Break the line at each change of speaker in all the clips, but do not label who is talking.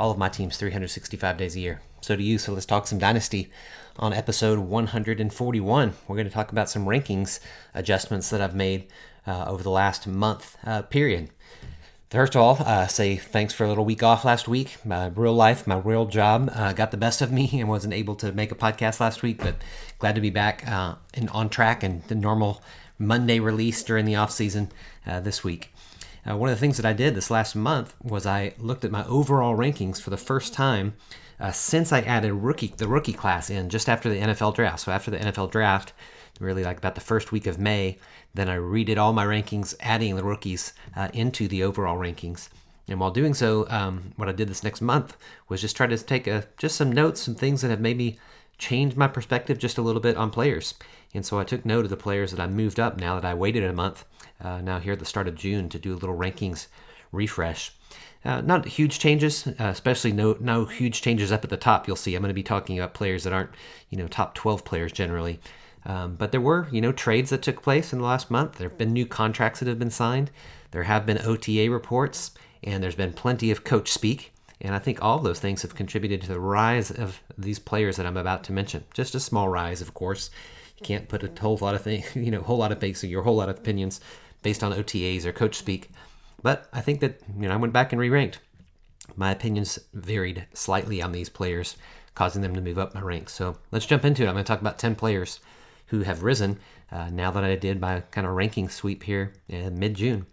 all of my teams 365 days a year. So do you. So let's talk some Dynasty on episode 141. We're going to talk about some rankings adjustments that I've made uh, over the last month uh, period. First of all, uh, say thanks for a little week off last week. My real life, my real job uh, got the best of me and wasn't able to make a podcast last week, but glad to be back uh, and on track and the normal Monday release during the off season uh, this week. Uh, one of the things that I did this last month was I looked at my overall rankings for the first time uh, since I added rookie the rookie class in just after the NFL draft. So after the NFL draft, really like about the first week of May, then I redid all my rankings, adding the rookies uh, into the overall rankings. And while doing so, um, what I did this next month was just try to take a, just some notes, some things that have maybe changed my perspective just a little bit on players. And so I took note of the players that I moved up now that I waited a month, uh, now here at the start of June, to do a little rankings refresh. Uh, not huge changes, uh, especially no no huge changes up at the top. You'll see I'm going to be talking about players that aren't you know top 12 players generally. Um, but there were, you know, trades that took place in the last month. There have been new contracts that have been signed. There have been OTA reports, and there's been plenty of coach speak. And I think all those things have contributed to the rise of these players that I'm about to mention. Just a small rise, of course. You can't put a whole lot of things, you know, a whole lot of basic, your whole lot of opinions based on OTAs or coach speak. But I think that, you know, I went back and re-ranked. My opinions varied slightly on these players, causing them to move up my ranks. So let's jump into it. I'm going to talk about 10 players who have risen uh, now that I did my kind of ranking sweep here in mid June.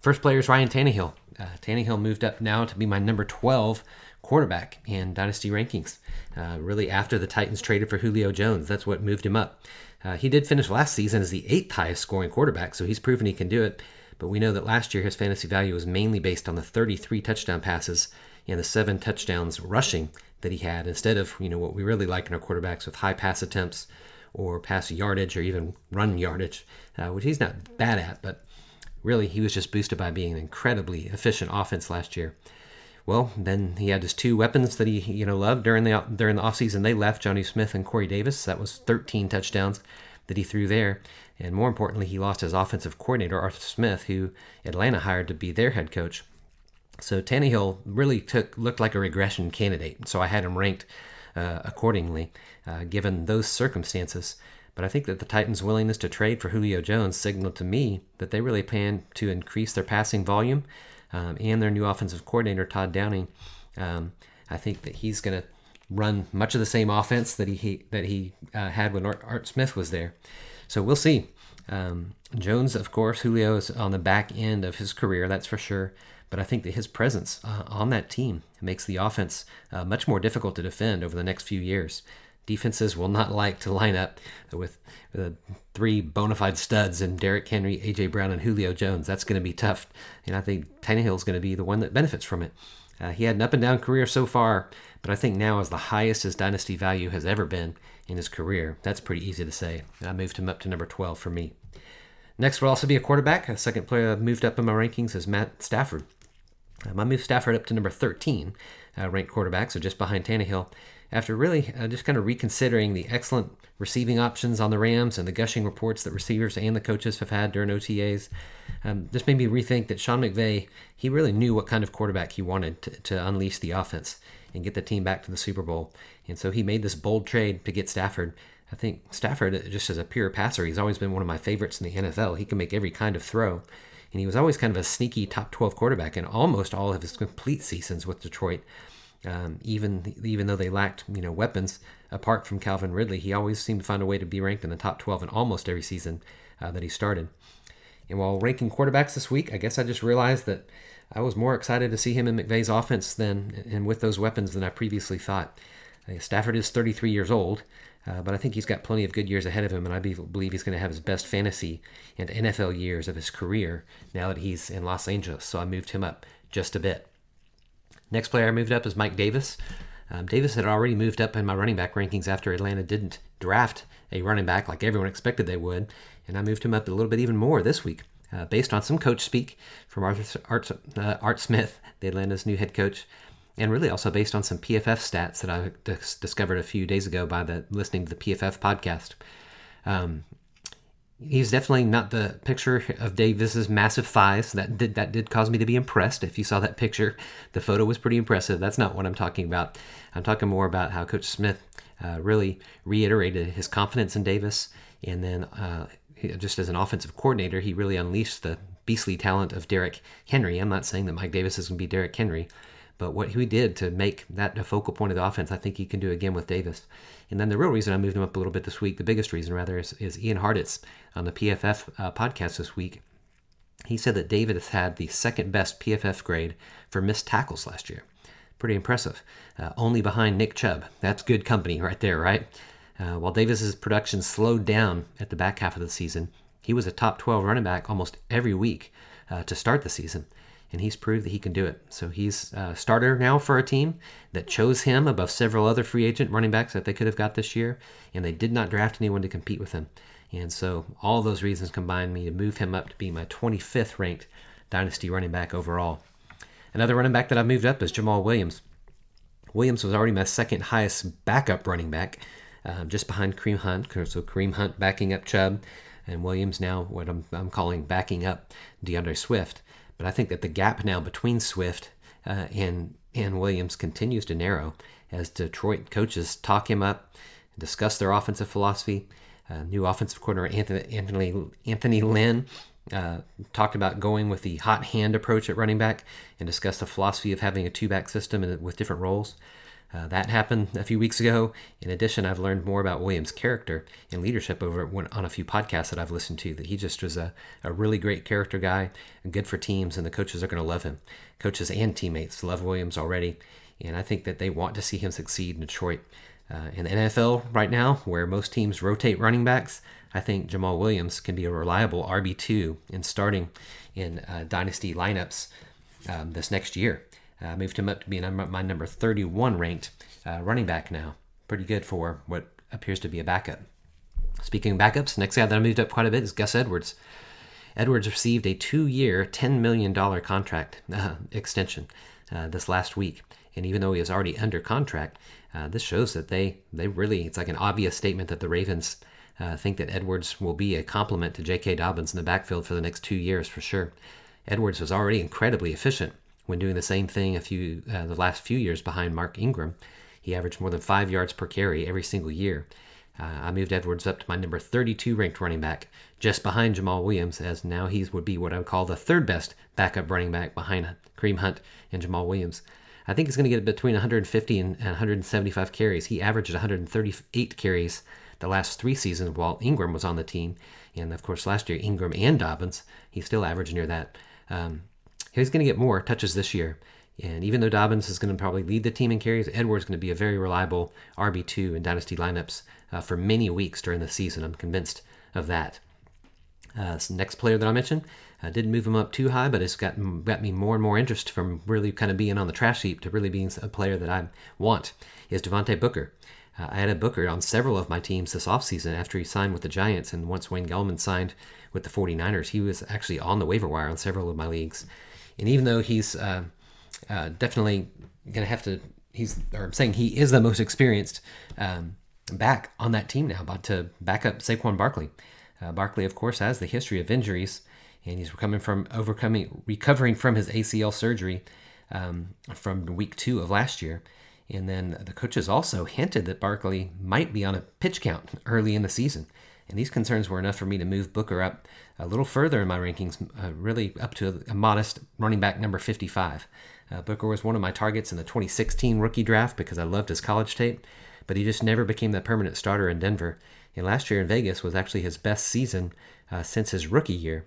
First player is Ryan Tannehill. Uh, Tannehill moved up now to be my number 12 quarterback in Dynasty rankings. Uh, really, after the Titans traded for Julio Jones, that's what moved him up. Uh, he did finish last season as the eighth highest scoring quarterback, so he's proven he can do it. But we know that last year his fantasy value was mainly based on the 33 touchdown passes and the seven touchdowns rushing that he had, instead of you know what we really like in our quarterbacks with high pass attempts, or pass yardage or even run yardage, uh, which he's not bad at, but really he was just boosted by being an incredibly efficient offense last year. Well, then he had his two weapons that he you know loved during the during the offseason. They left Jonnu Smith and Corey Davis. That was 13 touchdowns that he threw there. And more importantly, he lost his offensive coordinator, Arthur Smith, who Atlanta hired to be their head coach. So Tannehill really took looked like a regression candidate. So I had him ranked uh, accordingly, uh, given those circumstances. But I think that the Titans' willingness to trade for Julio Jones signaled to me that they really plan to increase their passing volume um, and their new offensive coordinator, Todd Downing. Um, I think that he's going to run much of the same offense that he, he that he uh, had when Art, Smith was there. So we'll see. Um, Jones, of course, Julio is on the back end of his career, that's for sure. But I think that his presence uh, on that team makes the offense uh, much more difficult to defend over the next few years. Defenses will not like to line up with uh, three bona fide studs and Derrick Henry, A.J. Brown, and Julio Jones. That's going to be tough. And I think Tannehill is going to be the one that benefits from it. Uh, he had an up and down career so far, but I think now is the highest his dynasty value has ever been in his career. That's pretty easy to say. I moved him up to number 12 for me. Next will also be a quarterback. A second player I've moved up in my rankings is Matt Stafford. Um, I moved Stafford up to number 13, uh, ranked quarterback, so just behind Tannehill, after really uh, just kind of reconsidering the excellent receiving options on the Rams and the gushing reports that receivers and the coaches have had during OTAs. Um, this made me rethink that Sean McVay, he really knew what kind of quarterback he wanted to, to unleash the offense and get the team back to the Super Bowl. And so he made this bold trade to get Stafford. I think Stafford, uh, just as a pure passer, he's always been one of my favorites in the NFL. He can make every kind of throw and he was always kind of a sneaky top 12 quarterback in almost all of his complete seasons with Detroit. Um, even even though they lacked you know weapons apart from Calvin Ridley, he always seemed to find a way to be ranked in the top 12 in almost every season uh, that he started. And while ranking quarterbacks this week, I guess I just realized that I was more excited to see him in McVay's offense than and with those weapons than I previously thought. Uh, Stafford is 33 years old, uh, but I think he's got plenty of good years ahead of him, and I be, believe he's going to have his best fantasy and NFL years of his career now that he's in Los Angeles. So I moved him up just a bit. Next player I moved up is Mike Davis. Um, Davis had already moved up in my running back rankings after Atlanta didn't draft a running back like everyone expected they would, and I moved him up a little bit even more this week. Uh, based on some coach speak from Arthur, Art, uh, Art Smith, the Atlanta's new head coach, and really also based on some PFF stats that I dis- discovered a few days ago by the listening to the PFF podcast. Um, he's definitely not the picture of Davis's massive thighs. That did that did cause me to be impressed. If you saw that picture, the photo was pretty impressive. That's not what I'm talking about. I'm talking more about how Coach Smith uh, really reiterated his confidence in Davis, and then uh, just as an offensive coordinator, he really unleashed the beastly talent of Derrick Henry. I'm not saying that Mike Davis is going to be Derrick Henry, but what he did to make that a focal point of the offense, I think he can do again with Davis. And then the real reason I moved him up a little bit this week, the biggest reason rather, is, is Ian Hartitz on the PFF uh, podcast this week. He said that David has had the second best PFF grade for missed tackles last year. Pretty impressive. Uh, only behind Nick Chubb. That's good company right there, right? Uh, while Davis's production slowed down at the back half of the season, he was a top 12 running back almost every week uh, to start the season and he's proved that he can do it. So he's a starter now for a team that chose him above several other free agent running backs that they could have got this year, and they did not draft anyone to compete with him. And so all those reasons combined me to move him up to be my 25th ranked dynasty running back overall. Another running back that I moved up is Jamaal Williams. Williams was already my second highest backup running back, uh, just behind Kareem Hunt. So Kareem Hunt backing up Chubb, and Williams now what I'm, I'm calling backing up D'Andre Swift. But I think that the gap now between Swift uh, and and Williams continues to narrow as Detroit coaches talk him up, discuss their offensive philosophy. Uh, new offensive coordinator Anthony Anthony, Anthony Lynn uh, talked about going with the hot hand approach at running back and discussed the philosophy of having a two back system with different roles. Uh, that happened a few weeks ago. In addition, I've learned more about Williams' character and leadership over on a few podcasts that I've listened to. That he just was a, a really great character guy and good for teams, and the coaches are going to love him. Coaches and teammates love Williams already, and I think that they want to see him succeed in Detroit. Uh, in the NFL right now, where most teams rotate running backs, I think Jamaal Williams can be a reliable RB2 in starting in uh, dynasty lineups um, this next year. Uh, moved him up to be my number 31 ranked uh, running back now. Pretty good for what appears to be a backup. Speaking of backups, next guy that I moved up quite a bit is Gus Edwards. Edwards received a two year, $10 million contract uh, extension uh, this last week. And even though he is already under contract, uh, this shows that they, they really, it's like an obvious statement that the Ravens uh, think that Edwards will be a complement to J.K. Dobbins in the backfield for the next two years for sure. Edwards was already incredibly efficient when doing the same thing a few uh, the last few years behind Mark Ingram. He averaged more than five yards per carry every single year. Uh, I moved Edwards up to my number 32 ranked running back, just behind Jamaal Williams, as now he would be what I would call the third best backup running back behind Kareem Hunt and Jamaal Williams. I think he's going to get between 150 and 175 carries. He averaged 138 carries the last three seasons while Ingram was on the team. And of course, last year, Ingram and Dobbins, he still averaged near that. Um, He's going to get more touches this year. And even though Dobbins is going to probably lead the team in carries, Edwards is going to be a very reliable RB2 in dynasty lineups uh, for many weeks during the season. I'm convinced of that. Uh, so next player that I mentioned, I didn't move him up too high, but it's got, got me more and more interest from really kind of being on the trash heap to really being a player that I want, is Devontae Booker. Uh, I added Booker on several of my teams this offseason after he signed with the Giants, and once Wayne Gallman signed with the 49ers, he was actually on the waiver wire on several of my leagues. And even though he's uh, uh, definitely going to have to, he's, or I'm saying he is the most experienced um, back on that team now, about to back up Saquon Barkley. Uh, Barkley, of course, has the history of injuries, and he's coming from overcoming, recovering from his ACL surgery um, from week two of last year. And then the coaches also hinted that Barkley might be on a pitch count early in the season. And these concerns were enough for me to move Booker up a little further in my rankings, uh, really up to a, a, modest running back number 55. Uh, Booker was one of my targets in the 2016 rookie draft because I loved his college tape, but he just never became the permanent starter in Denver. And last year in Vegas was actually his best season uh, since his rookie year.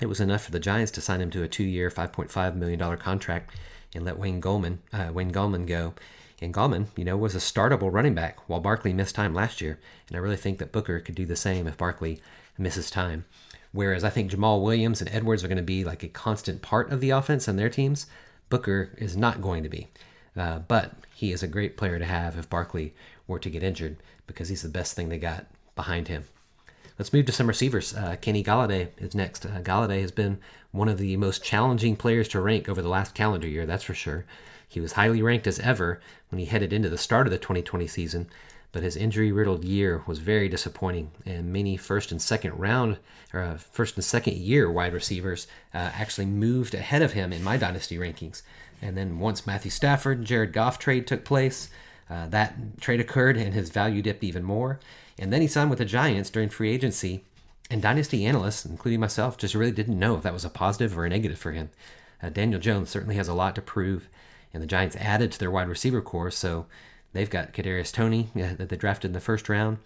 It was enough for the Giants to sign him to a two-year, $5.5 million contract and let Wayne Gallman, uh, Wayne Gallman go. And Gallman, you know, was a startable running back while Barkley missed time last year. And I really think that Booker could do the same if Barkley misses time. Whereas I think Jamaal Williams and Edwards are going to be like a constant part of the offense on their teams, Booker is not going to be. Uh, but he is a great player to have if Barkley were to get injured because he's the best thing they got behind him. Let's move to some receivers. Uh, Kenny Golladay is next. Uh, Golladay has been one of the most challenging players to rank over the last calendar year, that's for sure. He was highly ranked as ever when he headed into the start of the 2020 season, but his injury riddled year was very disappointing, and many first and second round, or uh, first and second year wide receivers uh, actually moved ahead of him in my dynasty rankings. And then once Matthew Stafford and Jared Goff trade took place, uh, that trade occurred and his value dipped even more. And then he signed with the Giants during free agency, and dynasty analysts, including myself, just really didn't know if that was a positive or a negative for him. Uh, Daniel Jones certainly has a lot to prove, and the Giants added to their wide receiver corps, so they've got Kadarius Toney uh, that they drafted in the first round,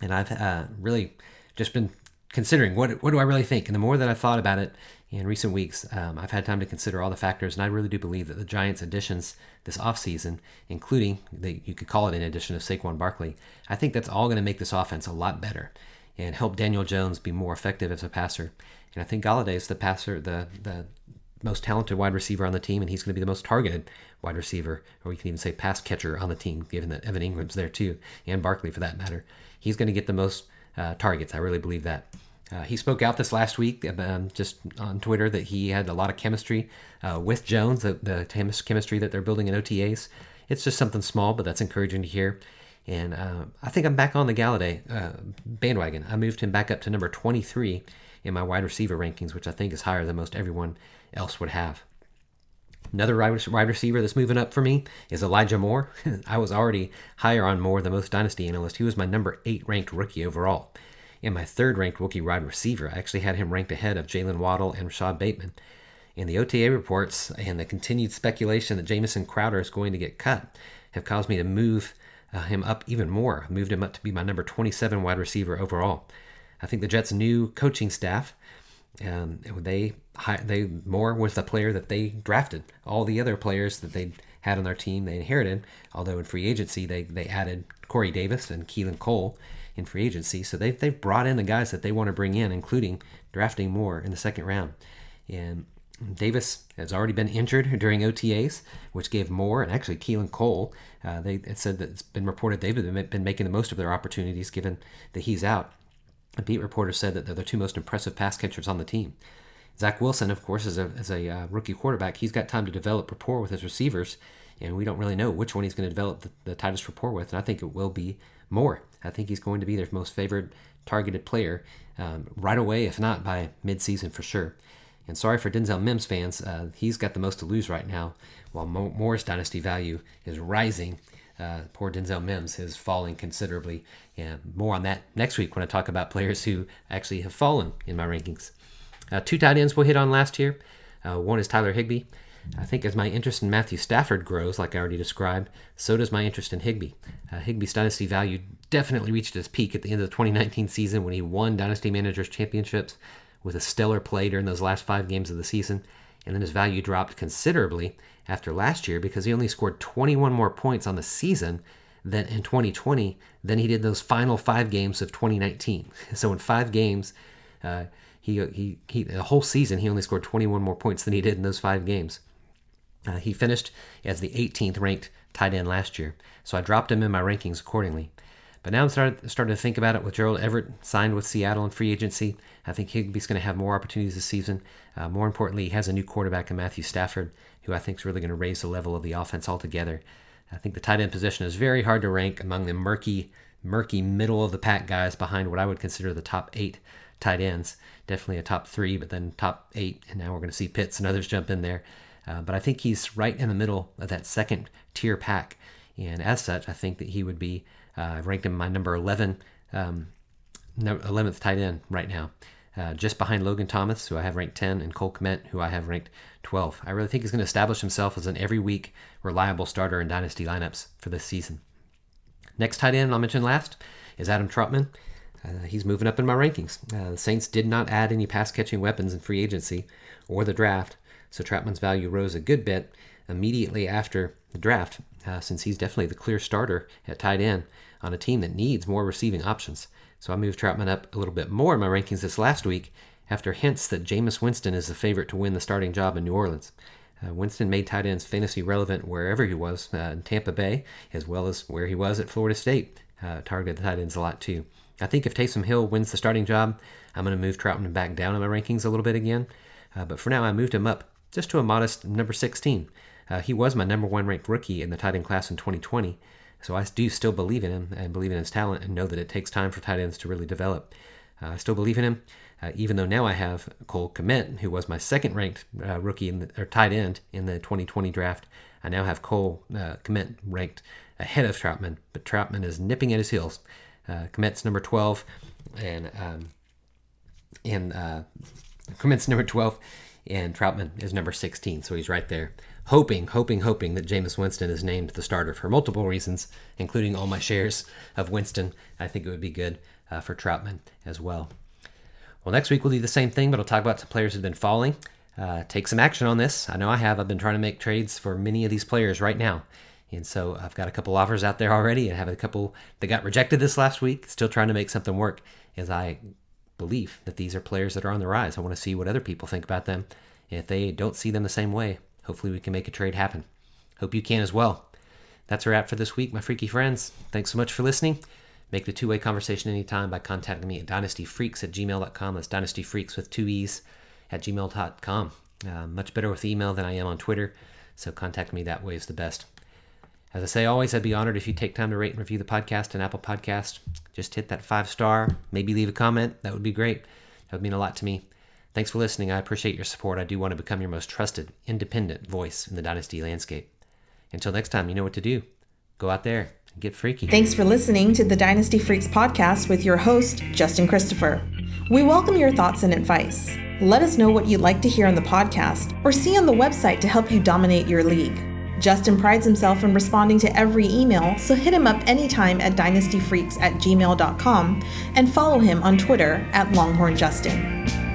and I've uh, really just been considering what what do I really think, and the more that I've thought about it in recent weeks, um, I've had time to consider all the factors, and I really do believe that the Giants' additions this offseason, including the, you could call it an addition of Saquon Barkley, I think that's all going to make this offense a lot better and help Daniel Jones be more effective as a passer. And I think Golladay is the passer, the the most talented wide receiver on the team, and he's going to be the most targeted wide receiver, or we can even say pass catcher on the team, given that Evan Engram's there too, and Barkley for that matter. He's going to get the most uh, targets. I really believe that. Uh, he spoke out this last week um, just on Twitter that he had a lot of chemistry uh, with Jones, the, the chemistry that they're building in OTAs. It's just something small, but that's encouraging to hear. And uh, I think I'm back on the Golladay uh, bandwagon. I moved him back up to number 23 in my wide receiver rankings, which I think is higher than most everyone else would have. Another wide receiver that's moving up for me is Elijah Moore. I was already higher on Moore than most dynasty analysts. He was my number eight ranked rookie overall. In my third ranked rookie wide receiver, I actually had him ranked ahead of Jaylen Waddle and Rashod Bateman. And the OTA reports and the continued speculation that Jamison Crowder is going to get cut have caused me to move uh, him up even more. I moved him up to be my number 27 wide receiver overall. I think the Jets' new coaching staff, um, they they Moore was the player that they drafted. All the other players that they had on their team, they inherited. Although in free agency, they they added Corey Davis and Keelan Cole in free agency. So they they've brought in the guys that they want to bring in, including drafting Moore in the second round. And Davis has already been injured during OTAs, which gave Moore and actually Keelan Cole. Uh, they said that it's been reported they've been making the most of their opportunities given that he's out. A beat reporter said that they're the two most impressive pass catchers on the team. Zach Wilson, of course, is a, as a uh, rookie quarterback. He's got time to develop rapport with his receivers, and we don't really know which one he's going to develop the, the tightest rapport with. And I think it will be Moore. I think he's going to be their most favored targeted player um, right away, if not by midseason for sure. And sorry for Denzel Mims fans, uh, he's got the most to lose right now, while Mo- Moore's dynasty value is rising. Uh, poor Denzel Mims has fallen considerably. And more on that next week when I talk about players who actually have fallen in my rankings. Uh, two tight ends we'll hit on last year. Uh, one is Tyler Higbee. I think as my interest in Matthew Stafford grows, like I already described, so does my interest in Higbee. Uh, Higbee's dynasty value definitely reached its peak at the end of the 2019 season when he won Dynasty Managers Championships with a stellar play during those last five games of the season, and then his value dropped considerably after last year because he only scored 21 more points on the season than in 2020 than he did those final five games of 2019. So in five games, uh, he, he, he the whole season he only scored 21 more points than he did in those five games. Uh, he finished as the 18th ranked tight end last year, so I dropped him in my rankings accordingly. But now I'm starting, starting to think about it with Gerald Everett signed with Seattle in free agency. I think Higbee's going to have more opportunities this season. Uh, more importantly, he has a new quarterback in Matthew Stafford, who I think is really going to raise the level of the offense altogether. I think the tight end position is very hard to rank among the murky, murky middle of the pack guys behind what I would consider the top eight tight ends. Definitely a top three, but then top eight, and now we're going to see Pitts and others jump in there. Uh, but I think he's right in the middle of that second tier pack. And as such, I think that he would be uh, ranked him my number 11, um, 11th tight end right now. Uh, just behind Logan Thomas, who I have ranked 10, and Cole Kmet, who I have ranked 12. I really think he's going to establish himself as an every week reliable starter in dynasty lineups for this season. Next tight end I'll mention last is Adam Trautman. Uh, he's moving up in my rankings. Uh, the Saints did not add any pass catching weapons in free agency or the draft, so Trautman's value rose a good bit immediately after the draft, uh, since he's definitely the clear starter at tight end on a team that needs more receiving options. So I moved Trautman up a little bit more in my rankings this last week after hints that Jameis Winston is the favorite to win the starting job in New Orleans. Uh, Winston made tight ends fantasy relevant wherever he was uh, in Tampa Bay, as well as where he was at Florida State. Uh, targeted the tight ends a lot too. I think if Taysom Hill wins the starting job, I'm going to move Trautman back down in my rankings a little bit again. Uh, but for now, I moved him up just to a modest number 16. Uh, he was my number one ranked rookie in the tight end class in 2020, so I do still believe in him and believe in his talent and know that it takes time for tight ends to really develop. Uh, I still believe in him, uh, even though now I have Cole Kmet, who was my second ranked uh, rookie the, or tight end in the 2020 draft. I now have Cole uh, Kmet ranked ahead of Trautman, but Trautman is nipping at his heels. Uh, Kmet's number 12, and um, and uh, number 12, and Trautman is number 16, so he's right there. Hoping, hoping, hoping that Jameis Winston is named the starter for multiple reasons, including all my shares of Winston. I think it would be good uh, for Trautman as well. Well, next week we'll do the same thing, but I'll talk about some players who've been falling. Uh, take some action on this. I know I have. I've been trying to make trades for many of these players right now. And so I've got a couple offers out there already and have a couple that got rejected this last week. Still trying to make something work as I believe that these are players that are on the rise. I want to see what other people think about them. If they don't see them the same way, hopefully we can make a trade happen. Hope you can as well. That's our app for this week, my freaky friends. Thanks so much for listening. Make the two way conversation anytime by contacting me at dynastyfreaks at gmail.com. That's dynastyfreaks with two E's at gmail.com. Uh, much better with email than I am on Twitter, so contact me that way is the best. As I say always, I'd be honored if you take time to rate and review the podcast on Apple Podcast. Just hit that five star, maybe leave a comment. That would be great. That would mean a lot to me. Thanks for listening. I appreciate your support. I do want to become your most trusted, independent voice in the Dynasty landscape. Until next time, you know what to do. Go out there and get freaky.
Thanks for listening to the Dynasty Freaks podcast with your host, Justin Christopher. We welcome your thoughts and advice. Let us know what you'd like to hear on the podcast or see on the website to help you dominate your league. Justin prides himself in responding to every email, so hit him up anytime at dynastyfreaks at gmail.com and follow him on Twitter at LonghornJustin.